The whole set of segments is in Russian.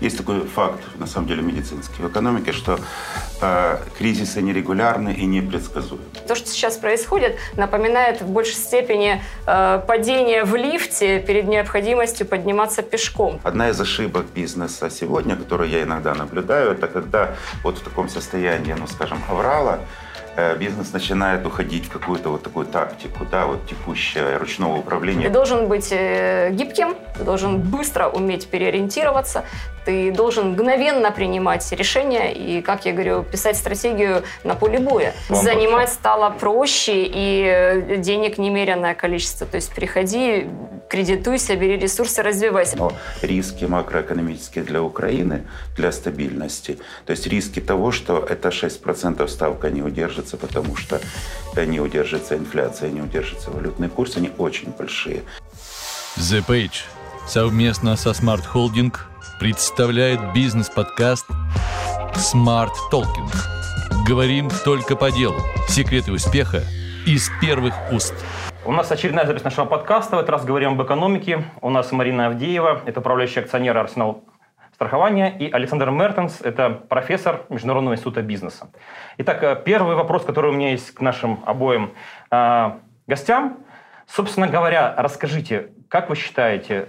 Есть такой факт, на самом деле, медицинский в экономике, что э, кризисы нерегулярны и непредсказуемы. То, что сейчас происходит, напоминает в большей степени э, падение в лифте перед необходимостью подниматься пешком. Одна из ошибок бизнеса сегодня, которую я иногда наблюдаю, это когда вот в таком состоянии, ну, скажем, аврала, Э, бизнес начинает уходить в какую-то вот такую тактику, да, вот текущее ручного управления. Ты должен быть э, гибким, ты должен быстро уметь переориентироваться, ты должен мгновенно принимать решения и, как я говорю, писать стратегию на поле боя. Вам Занимать стало проще и э, денег немеренное количество. То есть приходи, кредитуйся, бери ресурсы, развивайся. Но риски макроэкономические для Украины, для стабильности, то есть риски того, что это 6% ставка не удержится, потому что не удержится инфляция, не удержится валютный курс, они очень большие. The Page совместно со Smart Holding представляет бизнес-подкаст Smart Talking. Говорим только по делу. Секреты успеха из первых уст. У нас очередная запись нашего подкаста. В этот раз говорим об экономике. У нас Марина Авдеева, это управляющий акционер Арсенал страхования, и Александр Мертенс, это профессор Международного института бизнеса. Итак, э, первый вопрос, который у меня есть к нашим обоим э, гостям. Собственно говоря, расскажите, как вы считаете,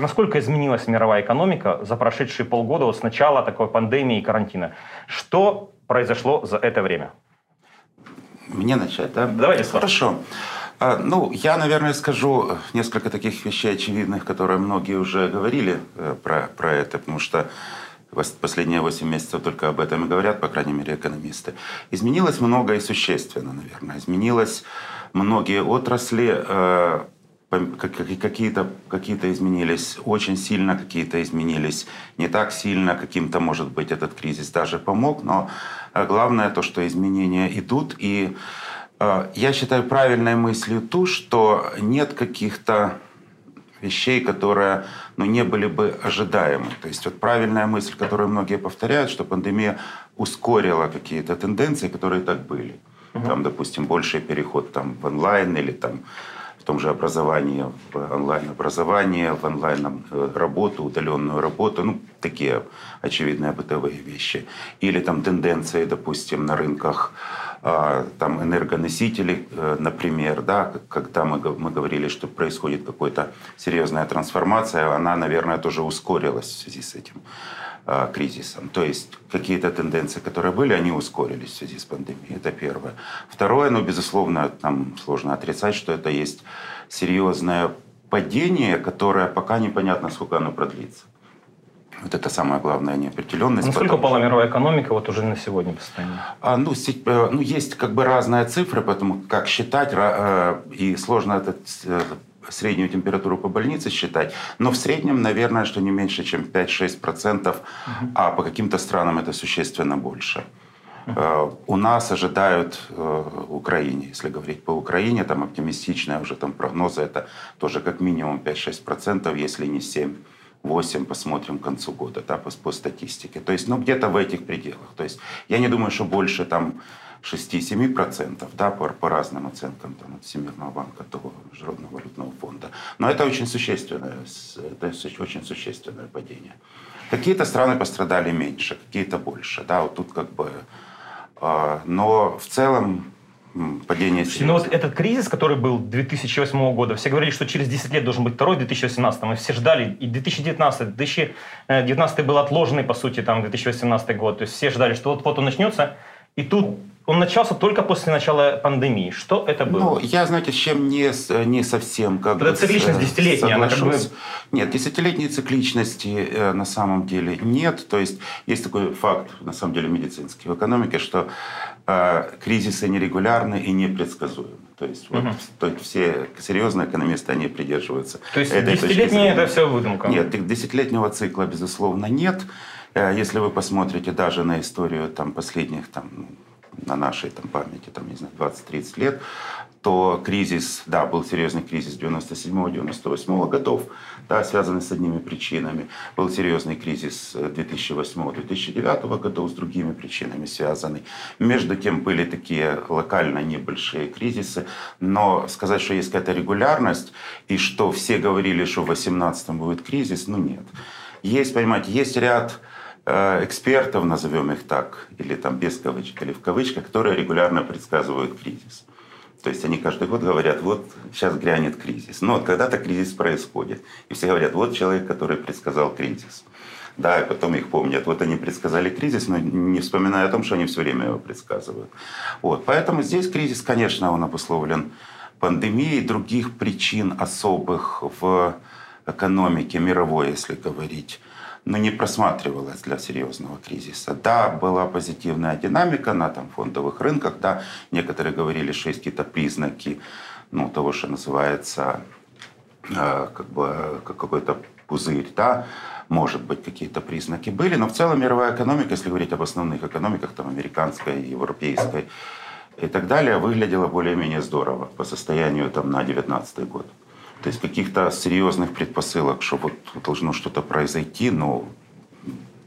насколько изменилась мировая экономика за прошедшие полгода вот с начала такой пандемии и карантина? Что произошло за это время? Мне начать, да? Давайте с Хорошо. А, ну, я, наверное, скажу несколько таких вещей очевидных, которые многие уже говорили э, про, про это, потому что последние 8 месяцев только об этом и говорят, по крайней мере, экономисты. Изменилось много и существенно, наверное. Изменилось многие отрасли, э, какие-то какие изменились очень сильно, какие-то изменились не так сильно, каким-то, может быть, этот кризис даже помог, но э, главное то, что изменения идут, и э, я считаю правильной мыслью ту, что нет каких-то вещей, которые ну, не были бы ожидаемы. То есть вот правильная мысль, которую многие повторяют, что пандемия ускорила какие-то тенденции, которые так были. Угу. Там, допустим, больший переход там, в онлайн или там, том же образовании, в онлайн-образование, в онлайн-работу, удаленную работу, ну, такие очевидные бытовые вещи. Или там тенденции, допустим, на рынках а, там энергоносителей, э, например, да, когда мы, мы говорили, что происходит какая-то серьезная трансформация, она, наверное, тоже ускорилась в связи с этим. А, кризисом. То есть какие-то тенденции, которые были, они ускорились в связи с пандемией. Это первое. Второе, ну, безусловно, там сложно отрицать, что это есть серьезное падение, которое пока непонятно, сколько оно продлится. Вот это самая главная неопределенность. Насколько потому, упала мировая экономика вот уже на сегодня постоянно? А, ну, э, ну, есть как бы разные цифры, поэтому как считать, э, и сложно этот э, среднюю температуру по больнице считать, но в среднем, наверное, что не меньше, чем 5-6%, угу. а по каким-то странам это существенно больше. Uh-huh. У нас ожидают э, Украине, если говорить по Украине, там оптимистичные уже там прогнозы, это тоже как минимум 5-6%, если не 7-8, посмотрим к концу года, да, по, по статистике. То есть, ну, где-то в этих пределах. То есть, я не думаю, что больше там 6-7%, да, по, по разным оценкам там, от Всемирного банка, того Международного валютного фонда. Но это очень существенное, это очень существенное падение. Какие-то страны пострадали меньше, какие-то больше. Да, вот тут как бы... Э, но в целом падение серьезное. Ну вот этот кризис, который был 2008 года, все говорили, что через 10 лет должен быть второй, 2018, мы все ждали, и 2019, 2019 был отложенный, по сути, там, 2018 год, то есть все ждали, что вот-вот он начнется, и тут он начался только после начала пандемии. Что это было? Ну, я, знаете, с чем не, не совсем как Это бы... цикличность десятилетняя. Она как бы... Нет, десятилетней цикличности э, на самом деле нет. То есть есть такой факт, на самом деле, медицинский в экономике, что э, кризисы нерегулярны и непредсказуемы. То есть, угу. вот, то есть все серьезные экономисты, они придерживаются То есть десятилетние это все выдумка? Нет, десятилетнего цикла, безусловно, нет. Э, если вы посмотрите даже на историю там, последних там, на нашей там, памяти, там, не знаю, 20-30 лет, то кризис, да, был серьезный кризис 97-98 годов, да, связанный с одними причинами. Был серьезный кризис 2008-2009 годов с другими причинами связанный. Между тем были такие локально небольшие кризисы, но сказать, что есть какая-то регулярность, и что все говорили, что в 2018 будет кризис, ну нет. есть, понимаете, есть ряд экспертов, назовем их так, или там без кавычек, или в кавычках, которые регулярно предсказывают кризис. То есть они каждый год говорят, вот сейчас грянет кризис. Но вот когда-то кризис происходит. И все говорят, вот человек, который предсказал кризис. Да, и потом их помнят. Вот они предсказали кризис, но не вспоминая о том, что они все время его предсказывают. Вот. Поэтому здесь кризис, конечно, он обусловлен пандемией, других причин особых в экономике мировой, если говорить, но не просматривалась для серьезного кризиса. Да, была позитивная динамика на там, фондовых рынках, да, некоторые говорили, что есть какие-то признаки ну, того, что называется э, как бы какой-то пузырь, да, может быть, какие-то признаки были, но в целом мировая экономика, если говорить об основных экономиках, там, американской, европейской и так далее, выглядела более-менее здорово по состоянию там, на 2019 год. То есть каких-то серьезных предпосылок, что вот должно что-то произойти, но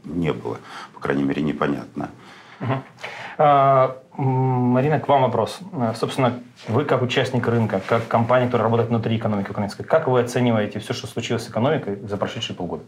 не было. По крайней мере, непонятно. Угу. А, Марина, к вам вопрос. Собственно, вы как участник рынка, как компания, которая работает внутри экономики украинской, как вы оцениваете все, что случилось с экономикой за прошедшие полгода?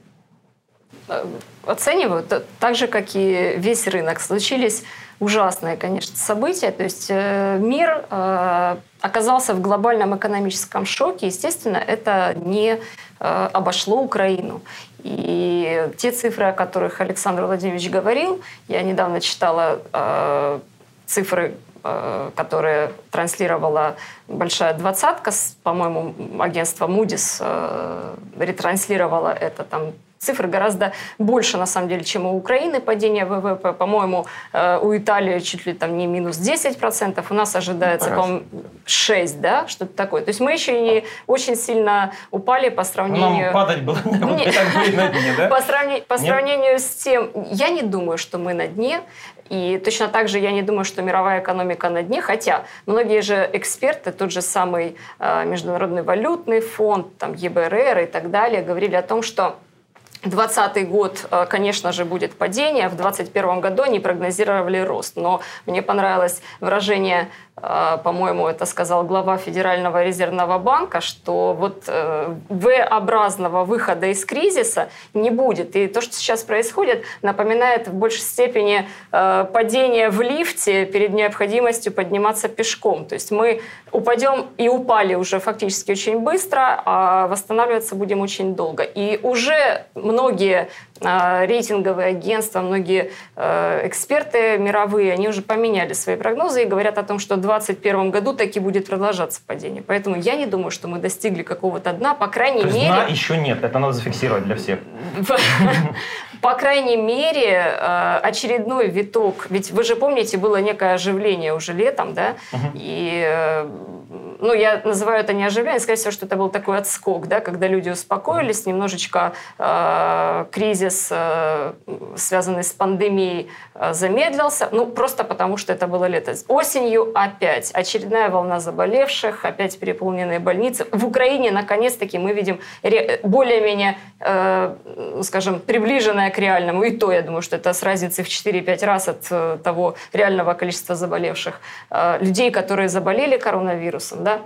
Э, оцениваю так же, как и весь рынок. Случились ужасные, конечно, события. То есть э, мир э, оказался в глобальном экономическом шоке. Естественно, это не обошло Украину. И те цифры, о которых Александр Владимирович говорил, я недавно читала цифры которые транслировала большая двадцатка, по-моему, агентство Moody's ретранслировало это там Цифры гораздо больше, на самом деле, чем у Украины падение ВВП. По-моему, э, у Италии чуть ли там не минус 10%, у нас ожидается, ну, по-моему, 6, да, что-то такое. То есть мы еще не очень сильно упали по сравнению... Нам падать было не да? По, сравнению, по сравнению с тем, я не думаю, что мы на дне. И точно так же я не думаю, что мировая экономика на дне, хотя многие же эксперты, тот же самый э, Международный валютный фонд, там, ЕБРР и так далее, говорили о том, что 2020 год, э, конечно же, будет падение. В 2021 году они прогнозировали рост. Но мне понравилось выражение по-моему, это сказал глава Федерального резервного банка, что вот э, V-образного выхода из кризиса не будет. И то, что сейчас происходит, напоминает в большей степени э, падение в лифте перед необходимостью подниматься пешком. То есть мы упадем и упали уже фактически очень быстро, а восстанавливаться будем очень долго. И уже многие рейтинговые агентства, многие эксперты мировые, они уже поменяли свои прогнозы и говорят о том, что 2021 году таки будет продолжаться падение. Поэтому я не думаю, что мы достигли какого-то дна, по крайней мере... Дна еще нет, это надо зафиксировать для всех. По крайней мере, э, очередной виток, ведь вы же помните, было некое оживление уже летом, да, и э, ну, я называю это не оживление, скорее всего, что это был такой отскок, да, когда люди успокоились, немножечко э, кризис, э, связанный с пандемией, э, замедлился, ну, просто потому, что это было лето. Осенью опять очередная волна заболевших, опять переполненные больницы. В Украине, наконец-таки, мы видим более-менее, э, скажем, приближенное к реальному, и то, я думаю, что это с разницей в 4-5 раз от э, того реального количества заболевших э, людей, которые заболели коронавирусом, да, да.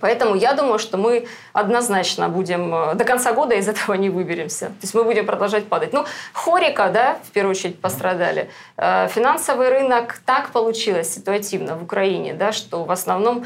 Поэтому я думаю, что мы однозначно будем э, до конца года из этого не выберемся. То есть мы будем продолжать падать. Ну, хорика, да, в первую очередь пострадали. Э, финансовый рынок так получилось ситуативно в Украине, да, что в основном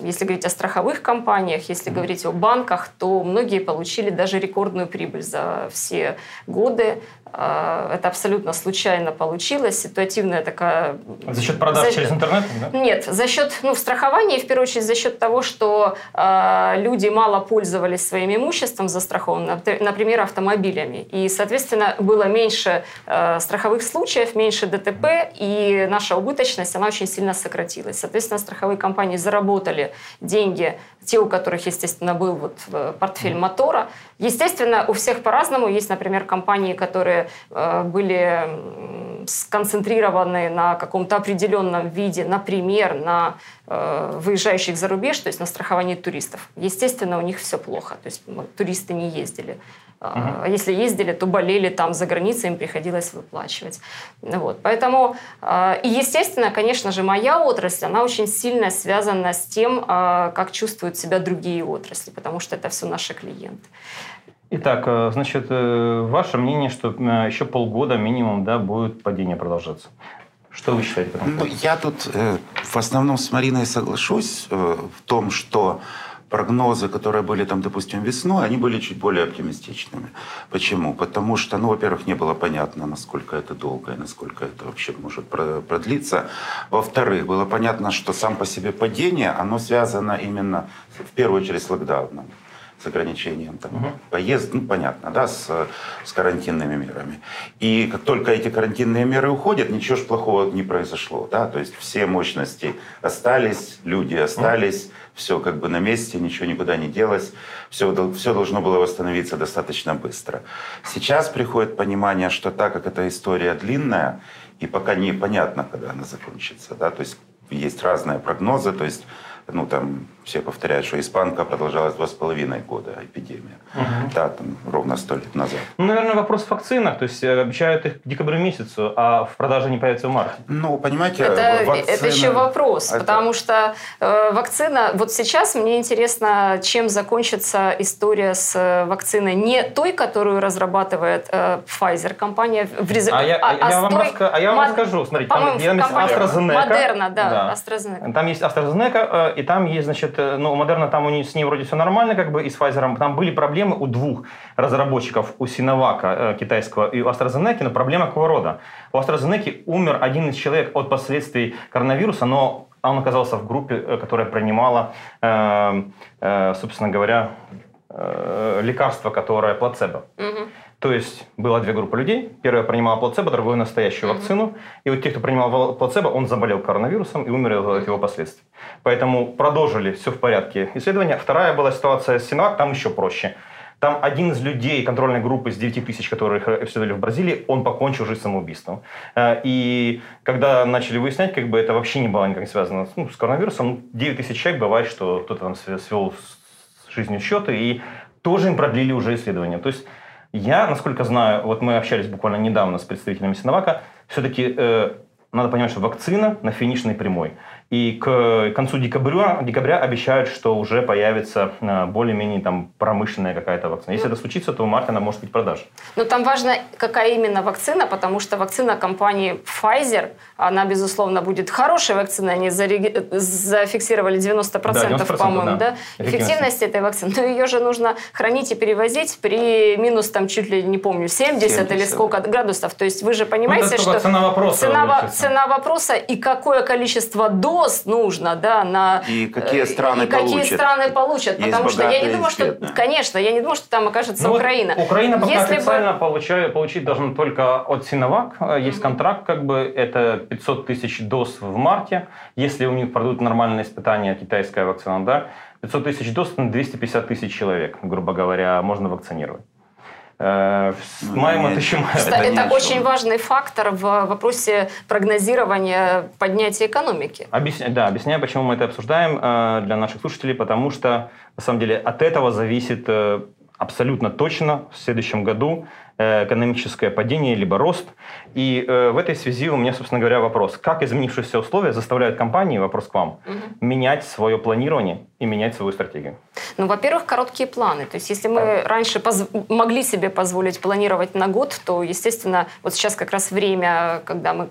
если говорить о страховых компаниях, если говорить о банках, то многие получили даже рекордную прибыль за все годы. А, это абсолютно случайно получилось, ситуативная такая... За счет продаж за... через интернет? Да? Нет, за счет, ну, страхования, в первую очередь, за счет того, что э, люди мало пользовались своим имуществом застрахованным, например, автомобилями. И, соответственно, было меньше э, страховых случаев, меньше ДТП, и наша убыточность, она очень сильно сократилась. Соответственно, страховые компании заработали деньги, те, у которых, естественно, был вот портфель мотора. Естественно, у всех по-разному. Есть, например, компании, которые Э, были сконцентрированы на каком-то определенном виде, например, на э, выезжающих за рубеж, то есть на страховании туристов. Естественно, у них все плохо, то есть туристы не ездили. А если ездили, то болели там за границей, им приходилось выплачивать. Вот. Поэтому, э, и естественно, конечно же, моя отрасль, она очень сильно связана с тем, как чувствуют себя другие отрасли, потому что это все наши клиенты. Итак, э, значит, э, ваше мнение, что э, еще полгода минимум да, будет падение продолжаться. Что вы считаете Ну, я тут э, в основном с Мариной соглашусь э, в том, что прогнозы, которые были там, допустим, весной, они были чуть более оптимистичными. Почему? Потому что, ну, во-первых, не было понятно, насколько это долго и насколько это вообще может продлиться. Во-вторых, было понятно, что сам по себе падение, оно связано именно в первую очередь с локдауном с ограничением там, угу. поезд, ну, понятно, да, с, с карантинными мерами. И как только эти карантинные меры уходят, ничего ж плохого не произошло, да, то есть все мощности остались, люди остались, угу. Все как бы на месте, ничего никуда не делось, все, все должно было восстановиться достаточно быстро. Сейчас приходит понимание, что так как эта история длинная, и пока непонятно, когда она закончится, да, то есть есть разные прогнозы, то есть ну, там, все повторяют, что испанка продолжалась два с половиной года, эпидемия. Угу. Да, там, ровно сто лет назад. Ну, наверное, вопрос в вакцинах. То есть э, обещают их к декабрю месяцу, а в продаже не появится в марте. Ну, понимаете, это, вакцина... это еще вопрос, это... потому что э, вакцина... Вот сейчас мне интересно, чем закончится история с э, вакциной. Не той, которую разрабатывает э, Pfizer компания в рез... а, я, а, а, я, вам той... раска... а я вам Мод... расскажу. Смотрите, там, там есть AstraZeneca. Модерна, да, да. AstraZeneca. Там есть AstraZeneca, и там есть, значит, э, ну, у Модерна там у нее, с ней вроде все нормально, как бы, и с Pfizer. Там были проблемы у двух разработчиков, у Синовака э, китайского и у AstraZeneca, но проблема какого рода? У AstraZeneca умер один из человек от последствий коронавируса, но он оказался в группе, э, которая принимала, э, собственно говоря, лекарство, которое плацебо. Угу. То есть было две группы людей. Первая принимала плацебо, другая настоящую mm-hmm. вакцину. И вот те, кто принимал плацебо, он заболел коронавирусом и умер от его последствий. Поэтому продолжили все в порядке исследования. Вторая была ситуация с Синовак, там еще проще. Там один из людей контрольной группы из 9 тысяч, которых исследовали в Бразилии, он покончил жизнь самоубийством. Э, и когда начали выяснять, как бы это вообще не было никак связано ну, с коронавирусом, 9 тысяч человек бывает, что кто-то там свел с жизнью счеты, и тоже им продлили уже исследования. То есть я, насколько знаю, вот мы общались буквально недавно с представителями Синовака, все-таки э, надо понимать, что вакцина на финишной прямой. И к концу декабря, декабря обещают, что уже появится э, более-менее там промышленная какая-то вакцина. Если это случится, то в марте она может быть продаж. Но там важно, какая именно вакцина, потому что вакцина компании Pfizer, она, безусловно, будет хорошей вакциной. Они зафиксировали 90%, да, 90% по-моему, да. да? Эффективность этой вакцины. Но ее же нужно хранить и перевозить при минус, там, чуть ли не помню, 70, 70 или сколько да. градусов. То есть вы же понимаете, ну, что... Цена вопроса. Цена, цена вопроса и какое количество доз нужно, да, на... И какие э, страны и получат. какие страны получат. Есть потому что я не думаю, что... Конечно, я не думаю, что там окажется ну, Украина. Украина пока Если официально бы... получает, получить должна только от Синовак. Есть mm-hmm. контракт, как бы, это 500 тысяч доз в марте. Если у них пройдут нормальные испытания, китайская вакцина, да, 500 тысяч доз на 250 тысяч человек, грубо говоря, можно вакцинировать. Э, ну, маем это еще Это, это очень важный фактор в вопросе прогнозирования поднятия экономики. Объясня, да, объясняю, почему мы это обсуждаем э, для наших слушателей, потому что, на самом деле, от этого зависит э, абсолютно точно в следующем году экономическое падение либо рост. И э, в этой связи у меня, собственно говоря, вопрос. Как изменившиеся условия заставляют компании, вопрос к вам, угу. менять свое планирование и менять свою стратегию? Ну, во-первых, короткие планы. То есть, если мы а. раньше могли себе позволить планировать на год, то, естественно, вот сейчас как раз время, когда мы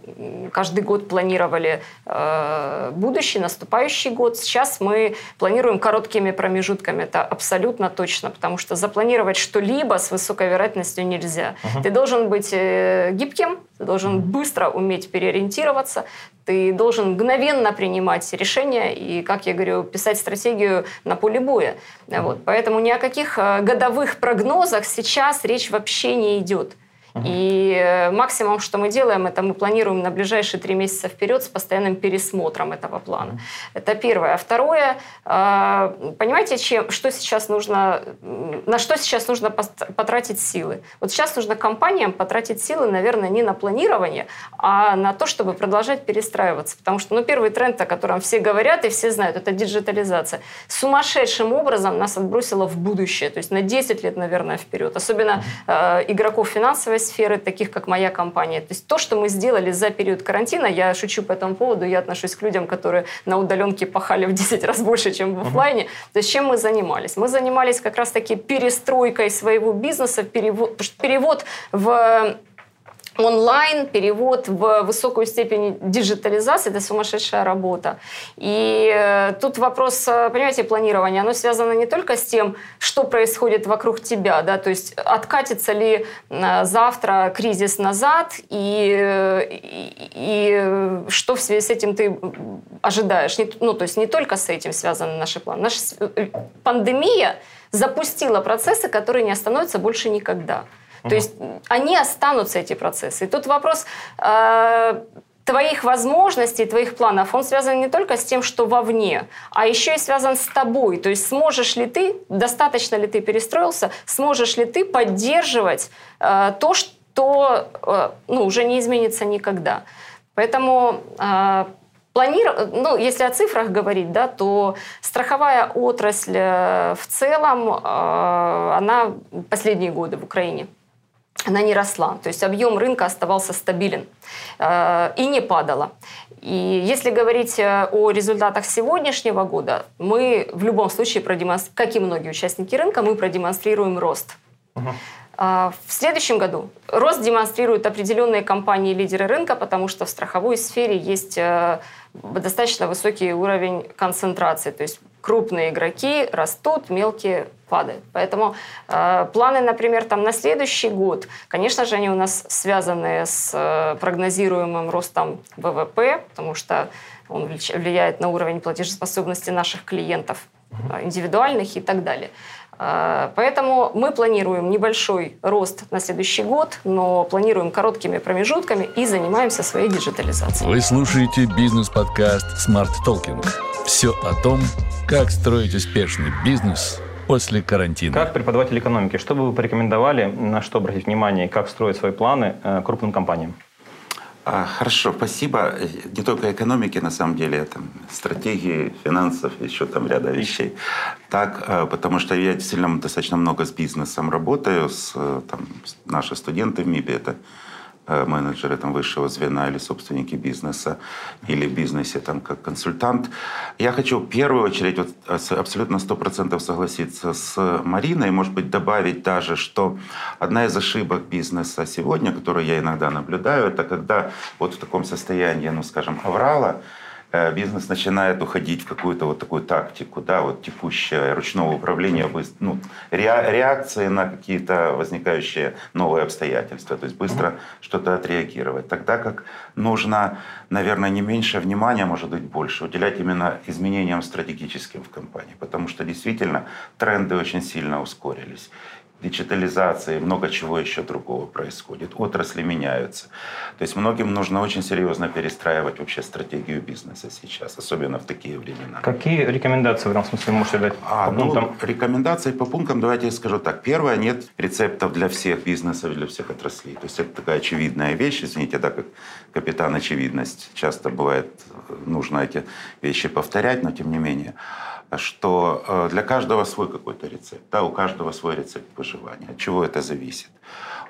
каждый год планировали э, будущий, наступающий год. Сейчас мы планируем короткими промежутками. Это абсолютно точно, потому что запланировать что-либо с высокой вероятностью нельзя. Угу. Ты должен быть э, гибким, ты должен быстро уметь переориентироваться, ты должен мгновенно принимать решения и, как я говорю, писать стратегию на поле боя. Вот. Поэтому ни о каких э, годовых прогнозах сейчас речь вообще не идет. И э, максимум, что мы делаем, это мы планируем на ближайшие три месяца вперед с постоянным пересмотром этого плана. Это первое. А второе, э, понимаете, чем, что сейчас нужно, на что сейчас нужно потратить силы? Вот сейчас нужно компаниям потратить силы, наверное, не на планирование, а на то, чтобы продолжать перестраиваться. Потому что ну, первый тренд, о котором все говорят и все знают, это диджитализация. Сумасшедшим образом нас отбросило в будущее, то есть на 10 лет, наверное, вперед. Особенно э, игроков финансовой сферы, таких как моя компания. То есть то, что мы сделали за период карантина, я шучу по этому поводу, я отношусь к людям, которые на удаленке пахали в 10 раз больше, чем в офлайне. То есть чем мы занимались? Мы занимались как раз-таки перестройкой своего бизнеса, перевод, перевод в онлайн, перевод в высокую степень диджитализации, это сумасшедшая работа. И э, тут вопрос, э, понимаете, планирования, оно связано не только с тем, что происходит вокруг тебя, да, то есть откатится ли э, завтра кризис назад, и, и, и что в связи с этим ты ожидаешь. Ну, то есть не только с этим связаны наши планы. Наша пандемия запустила процессы, которые не остановятся больше никогда. То есть они останутся, эти процессы. И тут вопрос э, твоих возможностей, твоих планов, он связан не только с тем, что вовне, а еще и связан с тобой. То есть сможешь ли ты, достаточно ли ты перестроился, сможешь ли ты поддерживать э, то, что э, ну, уже не изменится никогда. Поэтому э, Планир... Ну, если о цифрах говорить, да, то страховая отрасль э, в целом, э, она последние годы в Украине она не росла. То есть объем рынка оставался стабилен э, и не падала. И если говорить э, о результатах сегодняшнего года, мы в любом случае, продемонстрируем, как и многие участники рынка, мы продемонстрируем рост. Угу. В следующем году рост демонстрируют определенные компании-лидеры рынка, потому что в страховой сфере есть э, достаточно высокий уровень концентрации. То есть крупные игроки растут, мелкие падают. Поэтому э, планы, например, там, на следующий год, конечно же, они у нас связаны с э, прогнозируемым ростом ВВП, потому что он влияет на уровень платежеспособности наших клиентов э, индивидуальных и так далее. Э, поэтому мы планируем небольшой рост на следующий год, но планируем короткими промежутками и занимаемся своей диджитализацией. Вы слушаете бизнес-подкаст Smart Talking. Все о том, как строить успешный бизнес после карантина. Как преподаватель экономики, что бы вы порекомендовали, на что обратить внимание как строить свои планы э, крупным компаниям? А, хорошо, спасибо. Не только экономики, на самом деле, там, стратегии, финансов, еще там ряда вещей. Так, э, потому что я действительно достаточно много с бизнесом работаю, с, э, там, наши студенты в МИБе, это менеджеры там, высшего звена или собственники бизнеса, или бизнесе там, как консультант. Я хочу в первую очередь вот, абсолютно 100% согласиться с Мариной, может быть, добавить даже, что одна из ошибок бизнеса сегодня, которую я иногда наблюдаю, это когда вот в таком состоянии, ну, скажем, аврала, Э, бизнес начинает уходить в какую-то вот такую тактику, да, вот текущее ручного управления, ну, реакции на какие-то возникающие новые обстоятельства, то есть быстро mm-hmm. что-то отреагировать. Тогда как нужно, наверное, не меньше внимания, может быть, больше уделять именно изменениям стратегическим в компании, потому что действительно тренды очень сильно ускорились диджитализации, много чего еще другого происходит. Отрасли меняются. То есть многим нужно очень серьезно перестраивать вообще стратегию бизнеса сейчас, особенно в такие времена. Какие рекомендации в этом смысле можете дать а, по ну, пунктам? Рекомендации по пунктам, давайте я скажу так. Первое, нет рецептов для всех бизнесов, для всех отраслей. То есть это такая очевидная вещь, извините, да, как капитан очевидность. Часто бывает, нужно эти вещи повторять, но тем не менее что э, для каждого свой какой-то рецепт, да, у каждого свой рецепт выживания. От чего это зависит?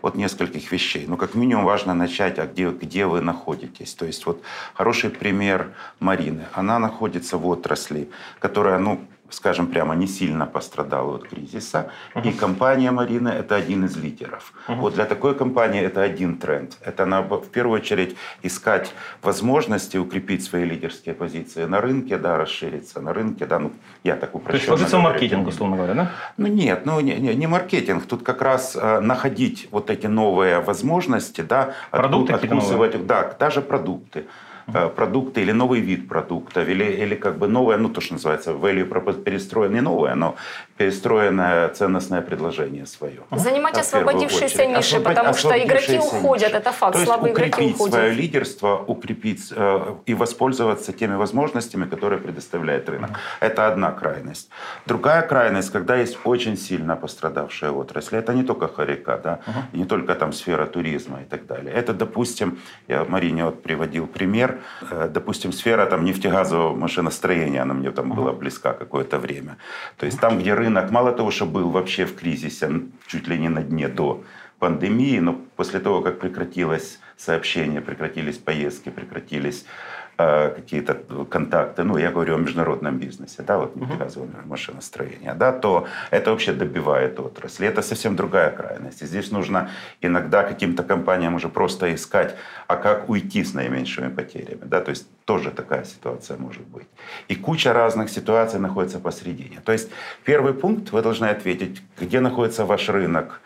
От нескольких вещей. Ну, как минимум, важно начать, а где, где вы находитесь. То есть вот хороший пример Марины. Она находится в отрасли, которая, ну, скажем прямо, не сильно пострадала от кризиса. Uh-huh. И компания Марина – это один из лидеров. Uh-huh. Вот для такой компании это один тренд. Это надо в первую очередь искать возможности укрепить свои лидерские позиции на рынке, да, расшириться на рынке. Да, ну, я так упрощенно То есть ложится маркетинг, условно говоря, да? Ну нет, ну не, не, не маркетинг. Тут как раз э, находить вот эти новые возможности, да, продукты от, откусывать, да, даже продукты. Э, продукты или новый вид продуктов, или, или как бы новое, ну то, что называется, value перестроенное, не новое, но перестроенное ценностное предложение свое. Занимать освободившиеся ниши, потому что игроки ниши. уходят, это факт, то слабые игроки уходят. свое лидерство, укрепить э, и воспользоваться теми возможностями, которые предоставляет рынок. Mm-hmm. Это одна крайность. Другая крайность, когда есть очень сильно пострадавшая отрасль, это не только хорека, да, mm-hmm. не только там сфера туризма и так далее. Это, допустим, я Марине вот приводил пример, Э, допустим, сфера там, нефтегазового машиностроения, она мне там была близка какое-то время. То есть там, где рынок, мало того, что был вообще в кризисе, чуть ли не на дне до пандемии, но после того, как прекратилось сообщение, прекратились поездки, прекратились какие-то контакты, ну, я говорю о международном бизнесе, да, вот нефтегазовое машиностроение, да, то это вообще добивает отрасль. Это совсем другая крайность. И здесь нужно иногда каким-то компаниям уже просто искать, а как уйти с наименьшими потерями, да, то есть тоже такая ситуация может быть. И куча разных ситуаций находится посередине. То есть первый пункт вы должны ответить, где находится ваш рынок,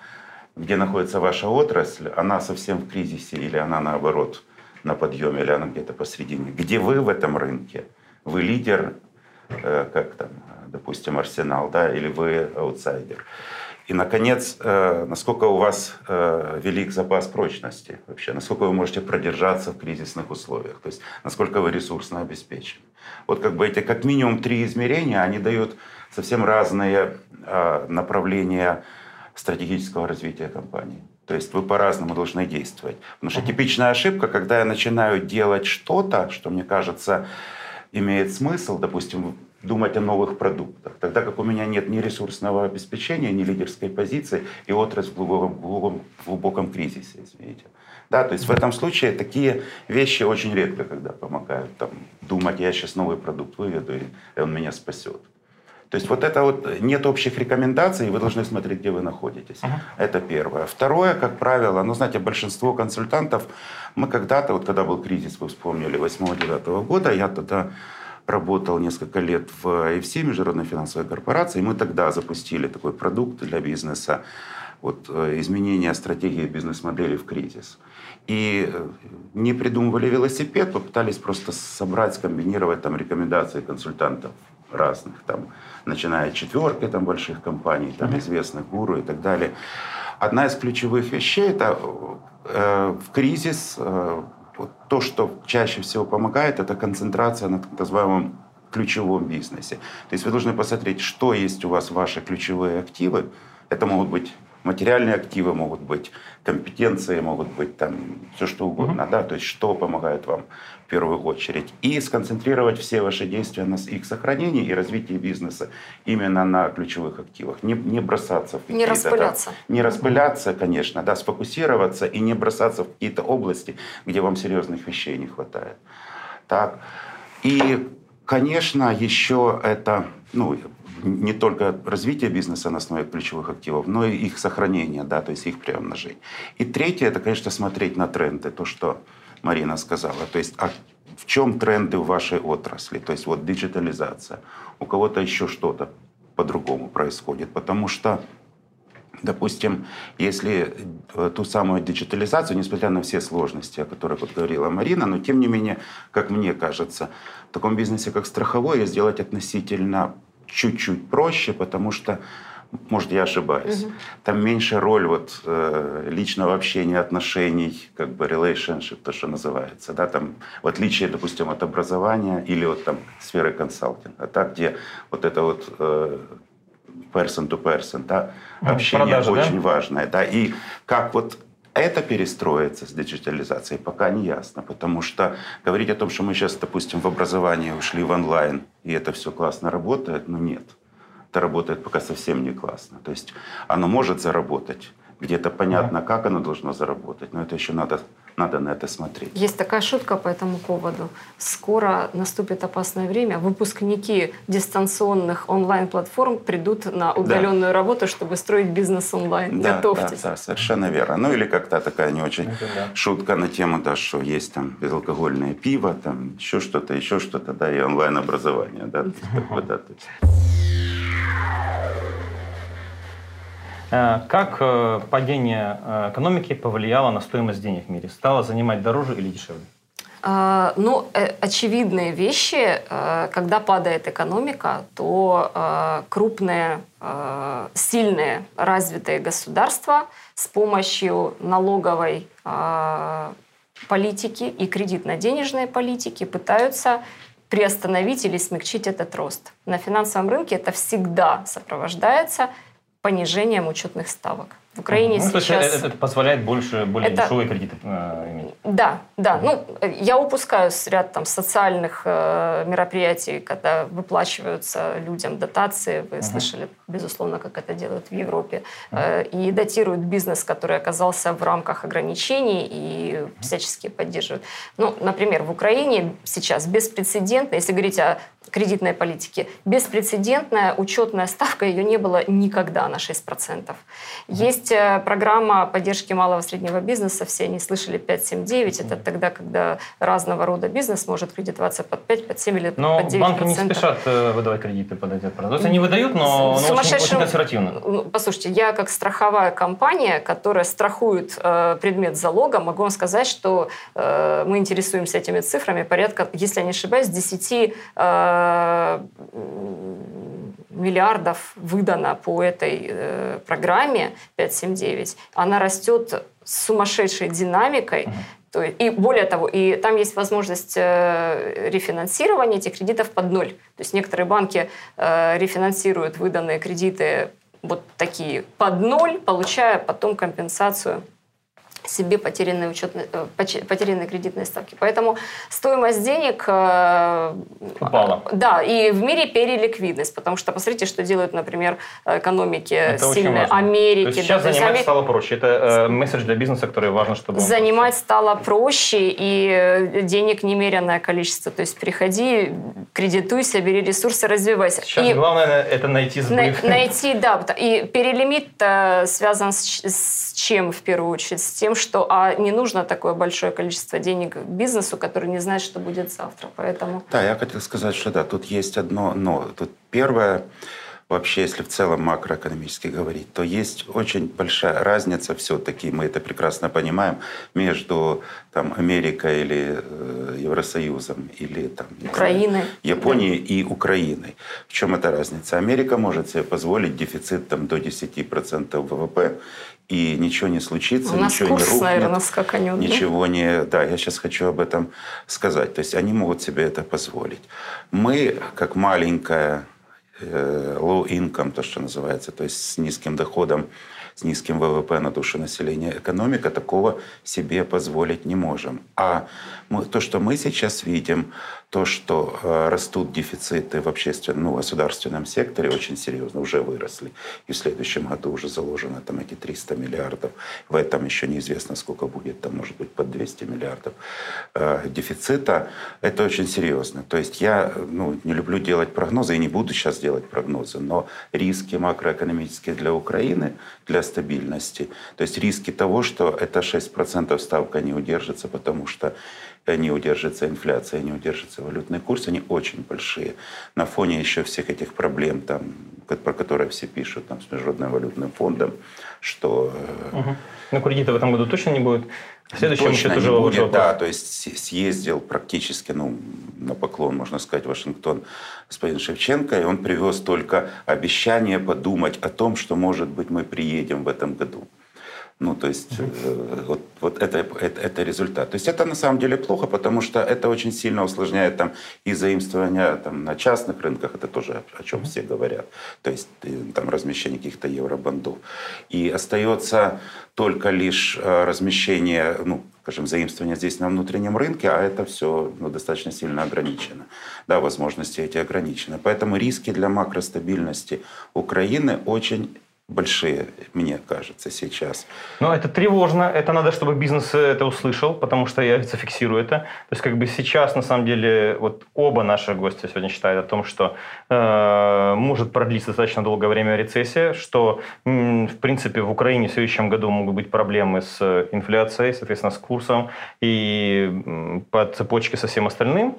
где находится ваша отрасль, она совсем в кризисе или она наоборот – на подъеме, или она где-то посредине. Где вы в этом рынке? Вы лидер, э, как там, допустим, Арсенал, да, или вы аутсайдер? И, наконец, э, насколько у вас э, велик запас прочности вообще, насколько вы можете продержаться в кризисных условиях, то есть насколько вы ресурсно обеспечены. Вот как бы эти как минимум три измерения, они дают совсем разные направления стратегического развития компании. То есть вы по-разному должны действовать. Потому что типичная ошибка, когда я начинаю делать что-то, что мне кажется имеет смысл, допустим, думать о новых продуктах, тогда как у меня нет ни ресурсного обеспечения, ни лидерской позиции, и отрасль в глубоком, глубоком, глубоком кризисе, извините. Да, то есть в этом случае такие вещи очень редко, когда помогают там, думать, я сейчас новый продукт выведу, и он меня спасет. То есть вот это вот нет общих рекомендаций, вы должны смотреть, где вы находитесь. Uh-huh. Это первое. Второе, как правило, ну, знаете, большинство консультантов, мы когда-то, вот когда был кризис, вы вспомнили, 8-9 года, я тогда работал несколько лет в EFC, Международной финансовой корпорации, и мы тогда запустили такой продукт для бизнеса, вот, э, изменение стратегии бизнес-модели в кризис. И э, не придумывали велосипед, попытались просто собрать, скомбинировать там рекомендации консультантов разных, там, начиная от четверки там, больших компаний, там, mm-hmm. известных гуру и так далее. Одна из ключевых вещей – это э, в кризис э, то, что чаще всего помогает, это концентрация на так называемом ключевом бизнесе. То есть вы должны посмотреть, что есть у вас ваши ключевые активы. Это могут быть материальные активы, могут быть компетенции, могут быть там все что угодно, mm-hmm. да, то есть что помогает вам в первую очередь. И сконцентрировать все ваши действия на их сохранении и развитии бизнеса именно на ключевых активах. Не, не бросаться в какие-то... Не распыляться. Там, не распыляться, конечно, да, сфокусироваться и не бросаться в какие-то области, где вам серьезных вещей не хватает. Так. И, конечно, еще это, ну, не только развитие бизнеса на основе ключевых активов, но и их сохранение, да, то есть их приумножение. И третье, это, конечно, смотреть на тренды, то, что Марина сказала. То есть, а в чем тренды в вашей отрасли? То есть, вот диджитализация. У кого-то еще что-то по-другому происходит. Потому что Допустим, если э, ту самую диджитализацию, несмотря на все сложности, о которых вот говорила Марина, но тем не менее, как мне кажется, в таком бизнесе, как страховой, сделать относительно чуть-чуть проще, потому что может, я ошибаюсь. Угу. Там меньше роль вот, э, личного общения, отношений, как бы relationship, то, что называется. Да, там, в отличие, допустим, от образования или от там, сферы консалтинга. А так, где вот это вот э, person to person, да, общение Продажа, очень да? важное. Да, и как вот это перестроится с диджитализацией, пока не ясно. Потому что говорить о том, что мы сейчас, допустим, в образовании ушли в онлайн, и это все классно работает, ну нет это работает пока совсем не классно. То есть оно может заработать, где-то понятно, как оно должно заработать, но это еще надо, надо на это смотреть. Есть такая шутка по этому поводу. Скоро наступит опасное время. Выпускники дистанционных онлайн-платформ придут на удаленную да. работу, чтобы строить бизнес онлайн. Да, Готовьтесь. Да, да, совершенно верно. Ну или как-то такая не очень это да. шутка на тему, да, что есть там безалкогольное пиво, там еще что-то, еще что-то, да, и онлайн-образование. Да, да, то есть. Как э, падение э, экономики повлияло на стоимость денег в мире? Стало занимать дороже или дешевле? А, ну, очевидные вещи, когда падает экономика, то крупные, сильные, развитые государства с помощью налоговой политики и кредитно-денежной политики пытаются приостановить или смягчить этот рост. На финансовом рынке это всегда сопровождается понижением учетных ставок. В Украине ну, сейчас... это, это позволяет больше, более это... дешевые кредиты э, иметь. Да, да. Ну, я упускаю ряд там социальных э, мероприятий, когда выплачиваются людям дотации. Вы uh-huh. слышали, безусловно, как это делают в Европе. Uh-huh. и датируют бизнес, который оказался в рамках ограничений и всячески поддерживают. Ну, например, в Украине сейчас беспрецедентно, если говорить о кредитной политики. Беспрецедентная учетная ставка, ее не было никогда на 6%. Есть э, программа поддержки малого и среднего бизнеса, все они слышали 5-7-9, это тогда, когда разного рода бизнес может кредитоваться под 5, под 7 или но под 9%. банки не спешат э, выдавать кредиты под процент. То есть они выдают, но, но очень, очень консервативно. Послушайте, я как страховая компания, которая страхует э, предмет залога, могу вам сказать, что э, мы интересуемся этими цифрами порядка, если я не ошибаюсь, 10 э, Э, миллиардов выдано по этой э, программе 579, она растет с сумасшедшей динамикой. То есть, и более того, и там есть возможность э, рефинансирования этих кредитов под ноль. То есть некоторые банки э, рефинансируют выданные кредиты вот такие под ноль, получая потом компенсацию себе потерянные, учетные, э, потерянные кредитные ставки. Поэтому стоимость денег... Э, Упала. Да, и в мире переликвидность, потому что посмотрите, что делают, например, экономики Это сильные Америки. То есть сейчас да, занимать Амер... стало проще. Это э, месседж для бизнеса, который важно, чтобы... Занимать стало проще, и денег немеренное количество. То есть приходи, кредитуйся, бери ресурсы, развивайся. Сейчас и главное это найти сбыв. На, найти, да. И перелимит связан с, с чем в первую очередь? С тем, что а не нужно такое большое количество денег бизнесу, который не знает, что будет завтра. Поэтому... Да, я хотел сказать, что да, тут есть одно но. Тут первое, вообще, если в целом макроэкономически говорить, то есть очень большая разница все-таки, мы это прекрасно понимаем, между там, Америкой или э, Евросоюзом, или там, Украиной. Японией да. и Украиной. В чем эта разница? Америка может себе позволить дефицит там, до 10% ВВП, и ничего не случится, У нас ничего курс, не рухнет, наверное, скаканет, ничего да? не... Да, я сейчас хочу об этом сказать. То есть они могут себе это позволить. Мы, как маленькая э, low income, то, что называется, то есть с низким доходом, с низким ВВП на душу населения экономика, такого себе позволить не можем. А мы, то, что мы сейчас видим, то, что э, растут дефициты в общественном, ну, государственном секторе очень серьезно, уже выросли. И в следующем году уже заложено там эти 300 миллиардов. В этом еще неизвестно, сколько будет, там может быть под 200 миллиардов э, дефицита. Это очень серьезно. То есть я ну, не люблю делать прогнозы и не буду сейчас делать прогнозы, но риски макроэкономические для Украины, для стабильности, то есть риски того, что это 6% ставка не удержится, потому что не удержится инфляция, не удержится валютный курс, они очень большие. На фоне еще всех этих проблем, там, про которые все пишут там, с Международным валютным фондом, что... Угу. Но кредита в этом году точно не будет? В следующем точно еще не будет, да. То есть съездил практически ну, на поклон, можно сказать, Вашингтон господин Шевченко, и он привез только обещание подумать о том, что, может быть, мы приедем в этом году. Ну, то есть э, вот, вот это, это, это результат. То есть это на самом деле плохо, потому что это очень сильно усложняет там и заимствования там, на частных рынках, это тоже о чем все говорят. То есть э, там размещение каких-то евробандов. И остается только лишь э, размещение, ну, скажем, заимствования здесь на внутреннем рынке, а это все ну, достаточно сильно ограничено. Да, возможности эти ограничены. Поэтому риски для макростабильности Украины очень большие, мне кажется, сейчас. Но это тревожно, это надо, чтобы бизнес это услышал, потому что я зафиксирую это. То есть как бы сейчас, на самом деле, вот оба наши гостя сегодня считают о том, что э, может продлиться достаточно долгое время рецессия, что, м, в принципе, в Украине в следующем году могут быть проблемы с инфляцией, соответственно, с курсом и м, по цепочке со всем остальным.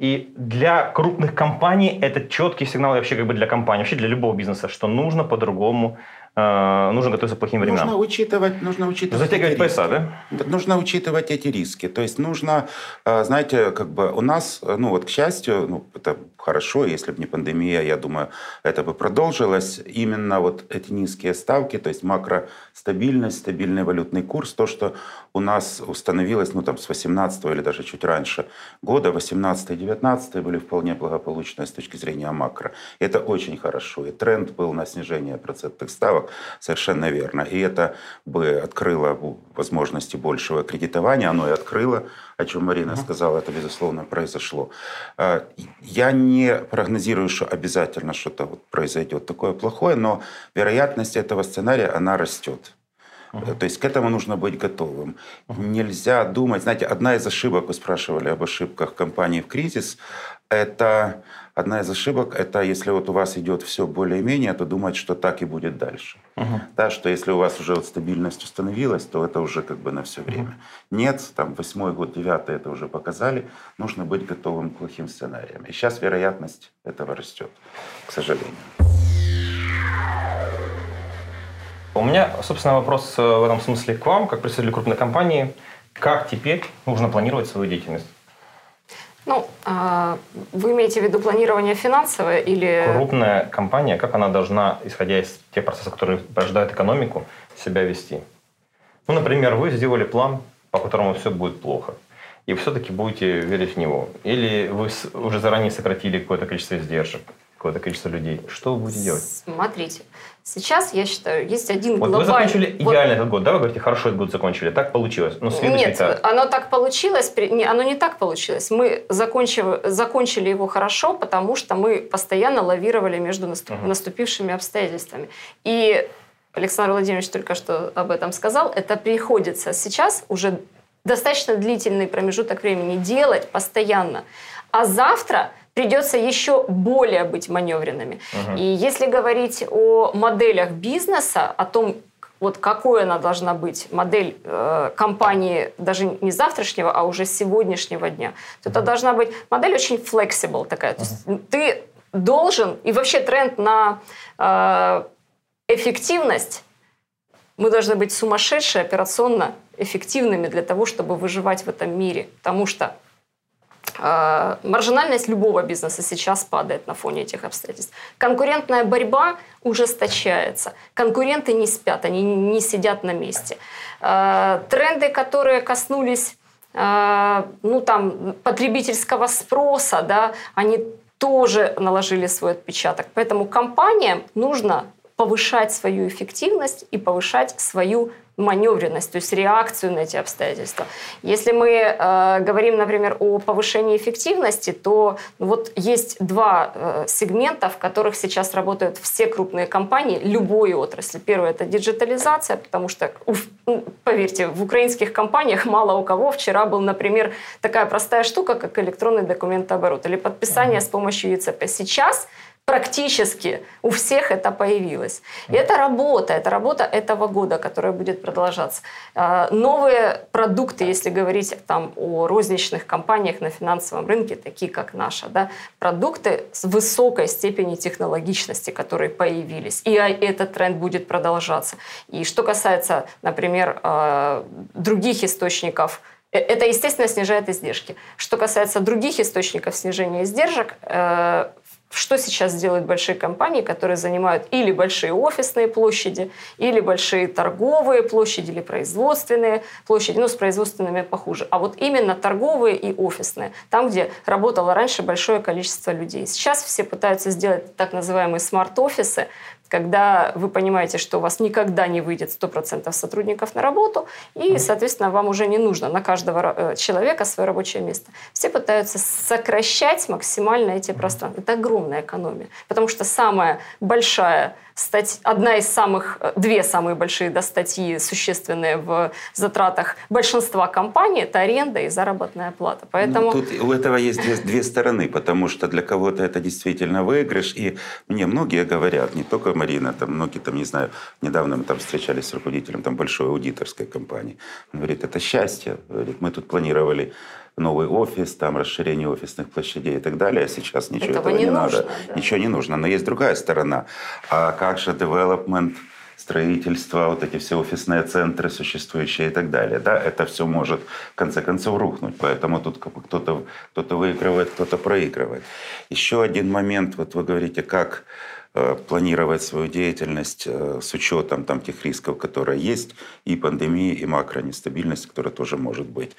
И для крупных компаний это четкий сигнал вообще как бы для компании, вообще для любого бизнеса, что нужно по-другому нужно готовиться к плохим временам. Нужно учитывать, нужно учитывать Затягивать пояса, да? Нужно учитывать эти риски. То есть нужно, э, знаете, как бы у нас, ну вот к счастью, ну это хорошо, если бы не пандемия, я думаю, это бы продолжилось. Именно вот эти низкие ставки, то есть макростабильность, стабильный валютный курс, то, что у нас установилось, ну там с 18 или даже чуть раньше года, 18 и 19 были вполне благополучные с точки зрения макро. Это очень хорошо. И тренд был на снижение процентных ставок совершенно верно. И это бы открыло возможности большего кредитования, оно и открыло, о чем Марина uh-huh. сказала, это, безусловно, произошло. А, я не прогнозирую, что обязательно что-то вот произойдет такое плохое, но вероятность этого сценария, она растет. Uh-huh. То есть к этому нужно быть готовым. Uh-huh. Нельзя думать, знаете, одна из ошибок, вы спрашивали об ошибках компании в кризис, это одна из ошибок, это если вот у вас идет все более-менее, то думать, что так и будет дальше. Uh-huh. Да, что если у вас уже вот стабильность установилась, то это уже как бы на все время. Uh-huh. Нет, там восьмой год, девятый это уже показали, нужно быть готовым к плохим сценариям. И сейчас вероятность этого растет, к сожалению. У меня, собственно, вопрос э, в этом смысле к вам, как представителю крупной компании. Как теперь нужно планировать свою деятельность? Ну, а, вы имеете в виду планирование финансовое или... Крупная компания, как она должна, исходя из тех процессов, которые порождают экономику, себя вести? Ну, например, вы сделали план, по которому все будет плохо, и все-таки будете верить в него. Или вы уже заранее сократили какое-то количество издержек, какое-то количество людей. Что вы будете делать? Смотрите, Сейчас, я считаю, есть один вот глобальный... Вы закончили идеально вот. этот год, да? Вы говорите, хорошо этот год закончили. Так получилось. Но ну, Нет, этап... оно так получилось. Оно не так получилось. Мы закончили, закончили его хорошо, потому что мы постоянно лавировали между наступ... угу. наступившими обстоятельствами. И Александр Владимирович только что об этом сказал. Это приходится сейчас уже достаточно длительный промежуток времени делать постоянно. А завтра придется еще более быть маневренными. Угу. И если говорить о моделях бизнеса, о том, вот какой она должна быть, модель э, компании даже не завтрашнего, а уже сегодняшнего дня, то это должна быть модель очень flexible такая. То есть ты должен, и вообще тренд на э, эффективность, мы должны быть сумасшедшие операционно эффективными для того, чтобы выживать в этом мире. Потому что маржинальность любого бизнеса сейчас падает на фоне этих обстоятельств. Конкурентная борьба ужесточается. Конкуренты не спят, они не сидят на месте. А, тренды, которые коснулись а, ну, там, потребительского спроса, да, они тоже наложили свой отпечаток. Поэтому компаниям нужно повышать свою эффективность и повышать свою маневренность, то есть реакцию на эти обстоятельства. Если мы э, говорим, например, о повышении эффективности, то вот есть два э, сегмента, в которых сейчас работают все крупные компании любой отрасли. Первое – это диджитализация, потому что, ну, поверьте, в украинских компаниях мало у кого вчера был, например, такая простая штука, как электронный документооборот или подписание с помощью ЕЦП. Сейчас практически у всех это появилось. И это работа, это работа этого года, которая будет продолжаться. А, новые продукты, если говорить там, о розничных компаниях на финансовом рынке, такие как наша, да, продукты с высокой степенью технологичности, которые появились. И этот тренд будет продолжаться. И что касается, например, а, других источников э, это, естественно, снижает издержки. Что касается других источников снижения издержек, э, что сейчас делают большие компании, которые занимают или большие офисные площади, или большие торговые площади, или производственные площади, ну, с производственными похуже. А вот именно торговые и офисные, там, где работало раньше большое количество людей. Сейчас все пытаются сделать так называемые смарт-офисы, когда вы понимаете, что у вас никогда не выйдет 100% сотрудников на работу, и, соответственно, вам уже не нужно на каждого э, человека свое рабочее место. Все пытаются сокращать максимально эти пространства. Это огромная экономия, потому что самая большая стать, одна из самых, две самые большие да, статьи, существенные в затратах большинства компаний, это аренда и заработная плата. Поэтому... Ну, тут у этого есть две, две стороны, потому что для кого-то это действительно выигрыш, и мне многие говорят, не только Марина, там многие, там, не знаю, недавно мы там встречались с руководителем там, большой аудиторской компании, он говорит, это счастье, говорит, мы тут планировали новый офис, там расширение офисных площадей и так далее. Сейчас ничего этого, этого не, не нужно, надо. Да. Ничего не нужно. Но есть другая сторона. А как же development, строительство, вот эти все офисные центры существующие и так далее. Да, это все может в конце концов рухнуть. Поэтому тут кто-то кто выигрывает, кто-то проигрывает. Еще один момент. Вот вы говорите, как планировать свою деятельность э, с учетом там, тех рисков, которые есть, и пандемии, и макронестабильности, которая тоже может быть.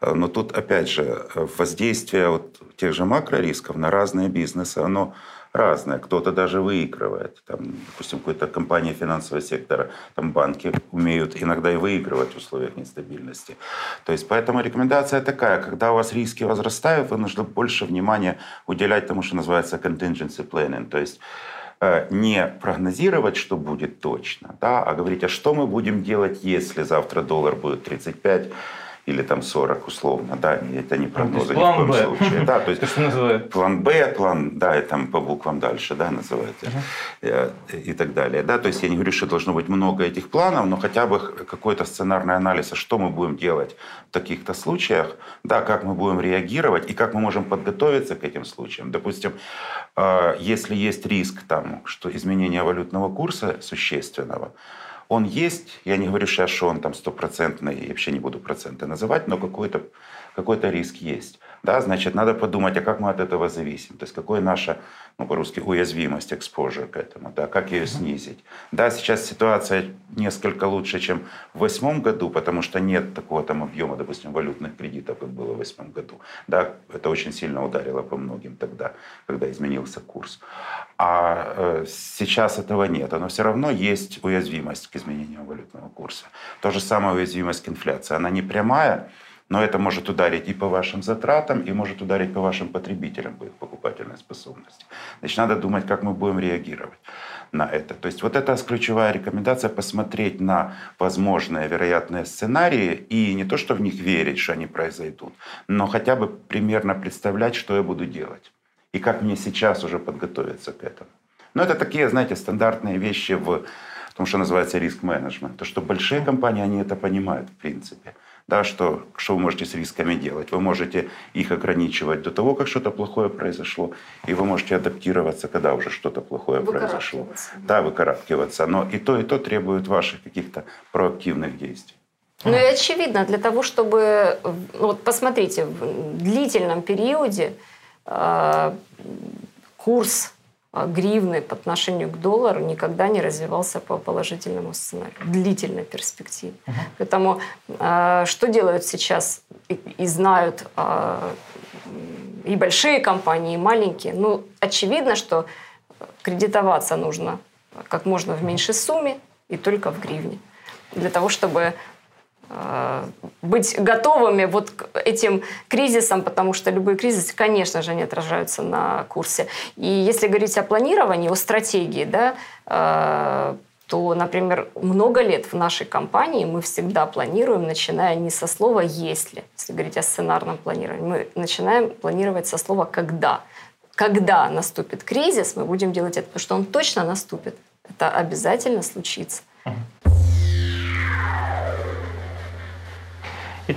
Э, но тут, опять же, воздействие вот тех же макрорисков на разные бизнесы, оно разная. Кто-то даже выигрывает. Там, допустим, какой-то компания финансового сектора, там банки умеют иногда и выигрывать в условиях нестабильности. То есть, поэтому рекомендация такая, когда у вас риски возрастают, вы нужно больше внимания уделять тому, что называется contingency planning. То есть, э, не прогнозировать, что будет точно, да, а говорить, а что мы будем делать, если завтра доллар будет 35, или там 40 условно, да, это не прогнозы ну, план ни в коем Б. случае. Да, то есть план Б, план, да, и там по буквам дальше, да, называется, э, и так далее, да, то есть я не говорю, что должно быть много этих планов, но хотя бы какой-то сценарный анализ, а что мы будем делать в таких-то случаях, да, как мы будем реагировать и как мы можем подготовиться к этим случаям. Допустим, э, если есть риск там, что изменение валютного курса существенного, он есть, я не говорю сейчас, что он там стопроцентный, я вообще не буду проценты называть, но какой-то какой риск есть. Да, значит, надо подумать, а как мы от этого зависим? То есть, какая наша, ну, по-русски, уязвимость, exposure к этому, да, как ее снизить? Да, сейчас ситуация несколько лучше, чем в восьмом году, потому что нет такого там объема, допустим, валютных кредитов, как было в восьмом году. Да, это очень сильно ударило по многим тогда, когда изменился курс. А э, сейчас этого нет, но все равно есть уязвимость к изменению валютного курса. То же самое уязвимость к инфляции. Она не прямая, но это может ударить и по вашим затратам, и может ударить по вашим потребителям, по их покупательной способности. Значит, надо думать, как мы будем реагировать на это. То есть вот это ключевая рекомендация посмотреть на возможные вероятные сценарии и не то, что в них верить, что они произойдут, но хотя бы примерно представлять, что я буду делать и как мне сейчас уже подготовиться к этому. Но это такие, знаете, стандартные вещи в том, что называется риск-менеджмент. То, что большие компании, они это понимают в принципе да, что, что вы можете с рисками делать. Вы можете их ограничивать до того, как что-то плохое произошло, и вы можете адаптироваться, когда уже что-то плохое произошло. Да, выкарабкиваться. Но и то, и то требует ваших каких-то проактивных действий. Ну и очевидно, для того, чтобы... Вот посмотрите, в длительном периоде э, курс гривны по отношению к доллару никогда не развивался по положительному сценарию длительной перспективе. Uh-huh. Поэтому э, что делают сейчас и, и знают э, и большие компании, и маленькие? Ну, очевидно, что кредитоваться нужно как можно в меньшей сумме и только в гривне. Для того, чтобы быть готовыми вот к этим кризисам, потому что любые кризисы, конечно же, не отражаются на курсе. И если говорить о планировании, о стратегии, да, э, то, например, много лет в нашей компании мы всегда планируем, начиная не со слова «если», если говорить о сценарном планировании, мы начинаем планировать со слова «когда». Когда наступит кризис, мы будем делать это, потому что он точно наступит. Это обязательно случится.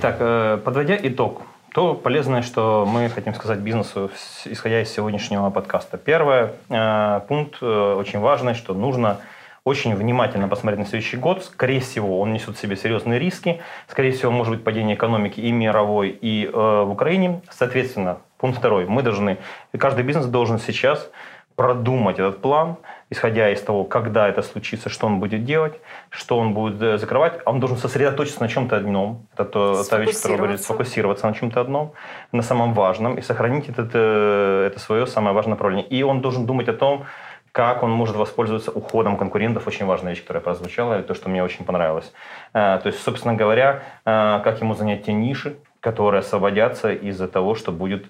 Итак, э, подводя итог, то полезное, что мы хотим сказать бизнесу, исходя из сегодняшнего подкаста. Первый э, пункт э, очень важный, что нужно очень внимательно посмотреть на следующий год. Скорее всего, он несет в себе серьезные риски. Скорее всего, может быть падение экономики и мировой, и э, в Украине. Соответственно, пункт второй. Мы должны, каждый бизнес должен сейчас продумать этот план, исходя из того, когда это случится, что он будет делать, что он будет э, закрывать, а он должен сосредоточиться на чем-то одном. Это то, та вещь, которая говорит, сфокусироваться на чем-то одном, на самом важном, и сохранить это, э, это свое самое важное направление. И он должен думать о том, как он может воспользоваться уходом конкурентов. Очень важная вещь, которая прозвучала, и то, что мне очень понравилось. Э, то есть, собственно говоря, как ему занять те ниши, которые освободятся из-за того, что будет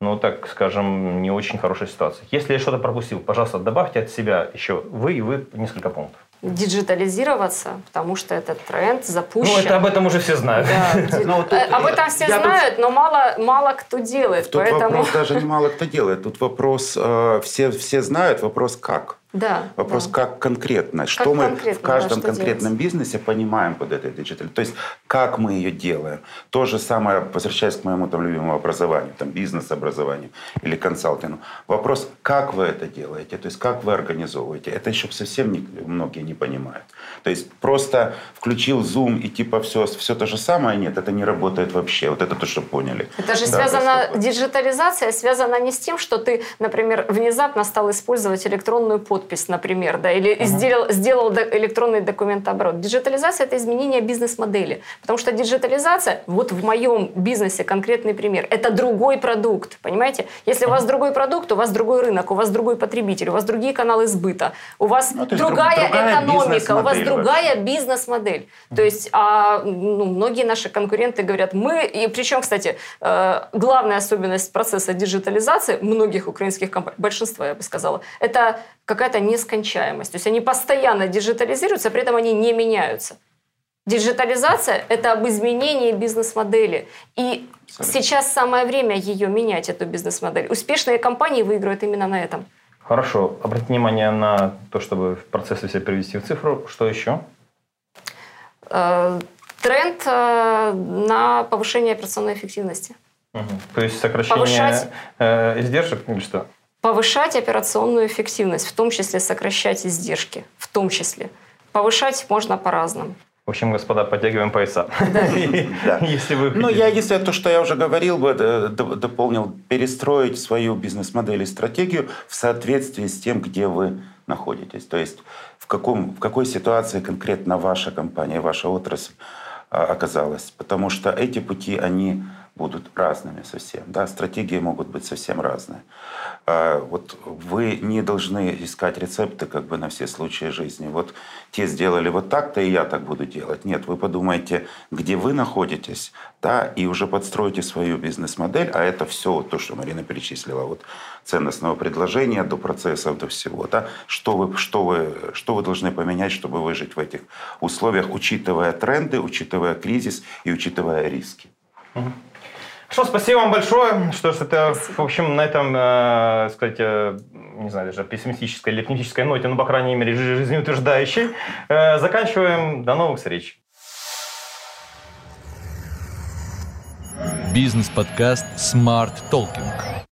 ну, так скажем, не очень хорошая ситуация. Если я что-то пропустил, пожалуйста, добавьте от себя еще вы и вы несколько пунктов. Диджитализироваться, потому что этот тренд запущен. Ну, это об этом уже все знают. Да. Ну, э, об этом все знают, но мало, мало кто делает. Тут вопрос даже не мало кто делает. Тут вопрос, э, все, все знают, вопрос как. Да, Вопрос, да. как конкретно, что как мы конкретно, в каждом да, конкретном делать? бизнесе понимаем под этой digital. То есть, как мы ее делаем. То же самое, возвращаясь к моему там, любимому образованию, там, бизнес-образованию или консалтингу. Вопрос, как вы это делаете, то есть, как вы организовываете. Это еще совсем не, многие не понимают. То есть, просто включил Zoom и типа все, все то же самое, нет, это не работает вообще. Вот это то, что поняли. Это же да, связано, диджитализация связана не с тем, что ты, например, внезапно стал использовать электронную подпись подпись, например, да, или uh-huh. сделал, сделал электронный документооборот. Диджитализация – это изменение бизнес-модели. Потому что диджитализация, вот в моем бизнесе конкретный пример, это другой продукт, понимаете? Если у вас другой продукт, у вас другой рынок, у вас другой потребитель, у вас другие каналы сбыта, у вас ну, другая, другая экономика, у вас другая бизнес-модель. То есть а, ну, многие наши конкуренты говорят, мы, и причем, кстати, э, главная особенность процесса диджитализации многих украинских компаний, большинства, я бы сказала, это какая-то нескончаемость. То есть они постоянно диджитализируются, при этом они не меняются. Диджитализация – это об изменении бизнес-модели. И сейчас самое время ее менять, эту бизнес-модель. Успешные компании выигрывают именно на этом. Хорошо. Обратите внимание на то, чтобы процессы все привести в цифру. Что еще? Э, тренд э, на повышение операционной эффективности. Угу. То есть сокращение Повышать... Э, издержек или что? Повышать операционную эффективность, в том числе сокращать издержки, в том числе. Повышать можно по-разному. В общем, господа, подтягиваем пояса. Если вы Ну, я, если то, что я уже говорил, бы э, дополнил, перестроить свою бизнес-модель и стратегию в соответствии с тем, где вы находитесь. То есть в, каком, в какой ситуации конкретно ваша компания, ваша отрасль а, оказалась. Потому что эти пути, они будут разными совсем. Да? Стратегии могут быть совсем разные. А, вот вы не должны искать рецепты как бы на все случаи жизни. Вот те сделали вот так-то, и я так буду делать. Нет, вы подумайте, где вы находитесь, да, и уже подстройте свою бизнес-модель, а это все то, что Марина перечислила, вот ценностного предложения до процессов, до всего, да, что вы, что вы, что вы должны поменять, чтобы выжить в этих условиях, учитывая тренды, учитывая кризис и учитывая риски. Угу. Что, спасибо вам большое. Что ж, это, в общем, на этом, э, сказать, э, не знаю, даже пессимистической или оптимистической ноте, ну, по крайней мере, жизнеутверждающей, э, заканчиваем. До новых встреч. Бизнес-подкаст Smart Talking.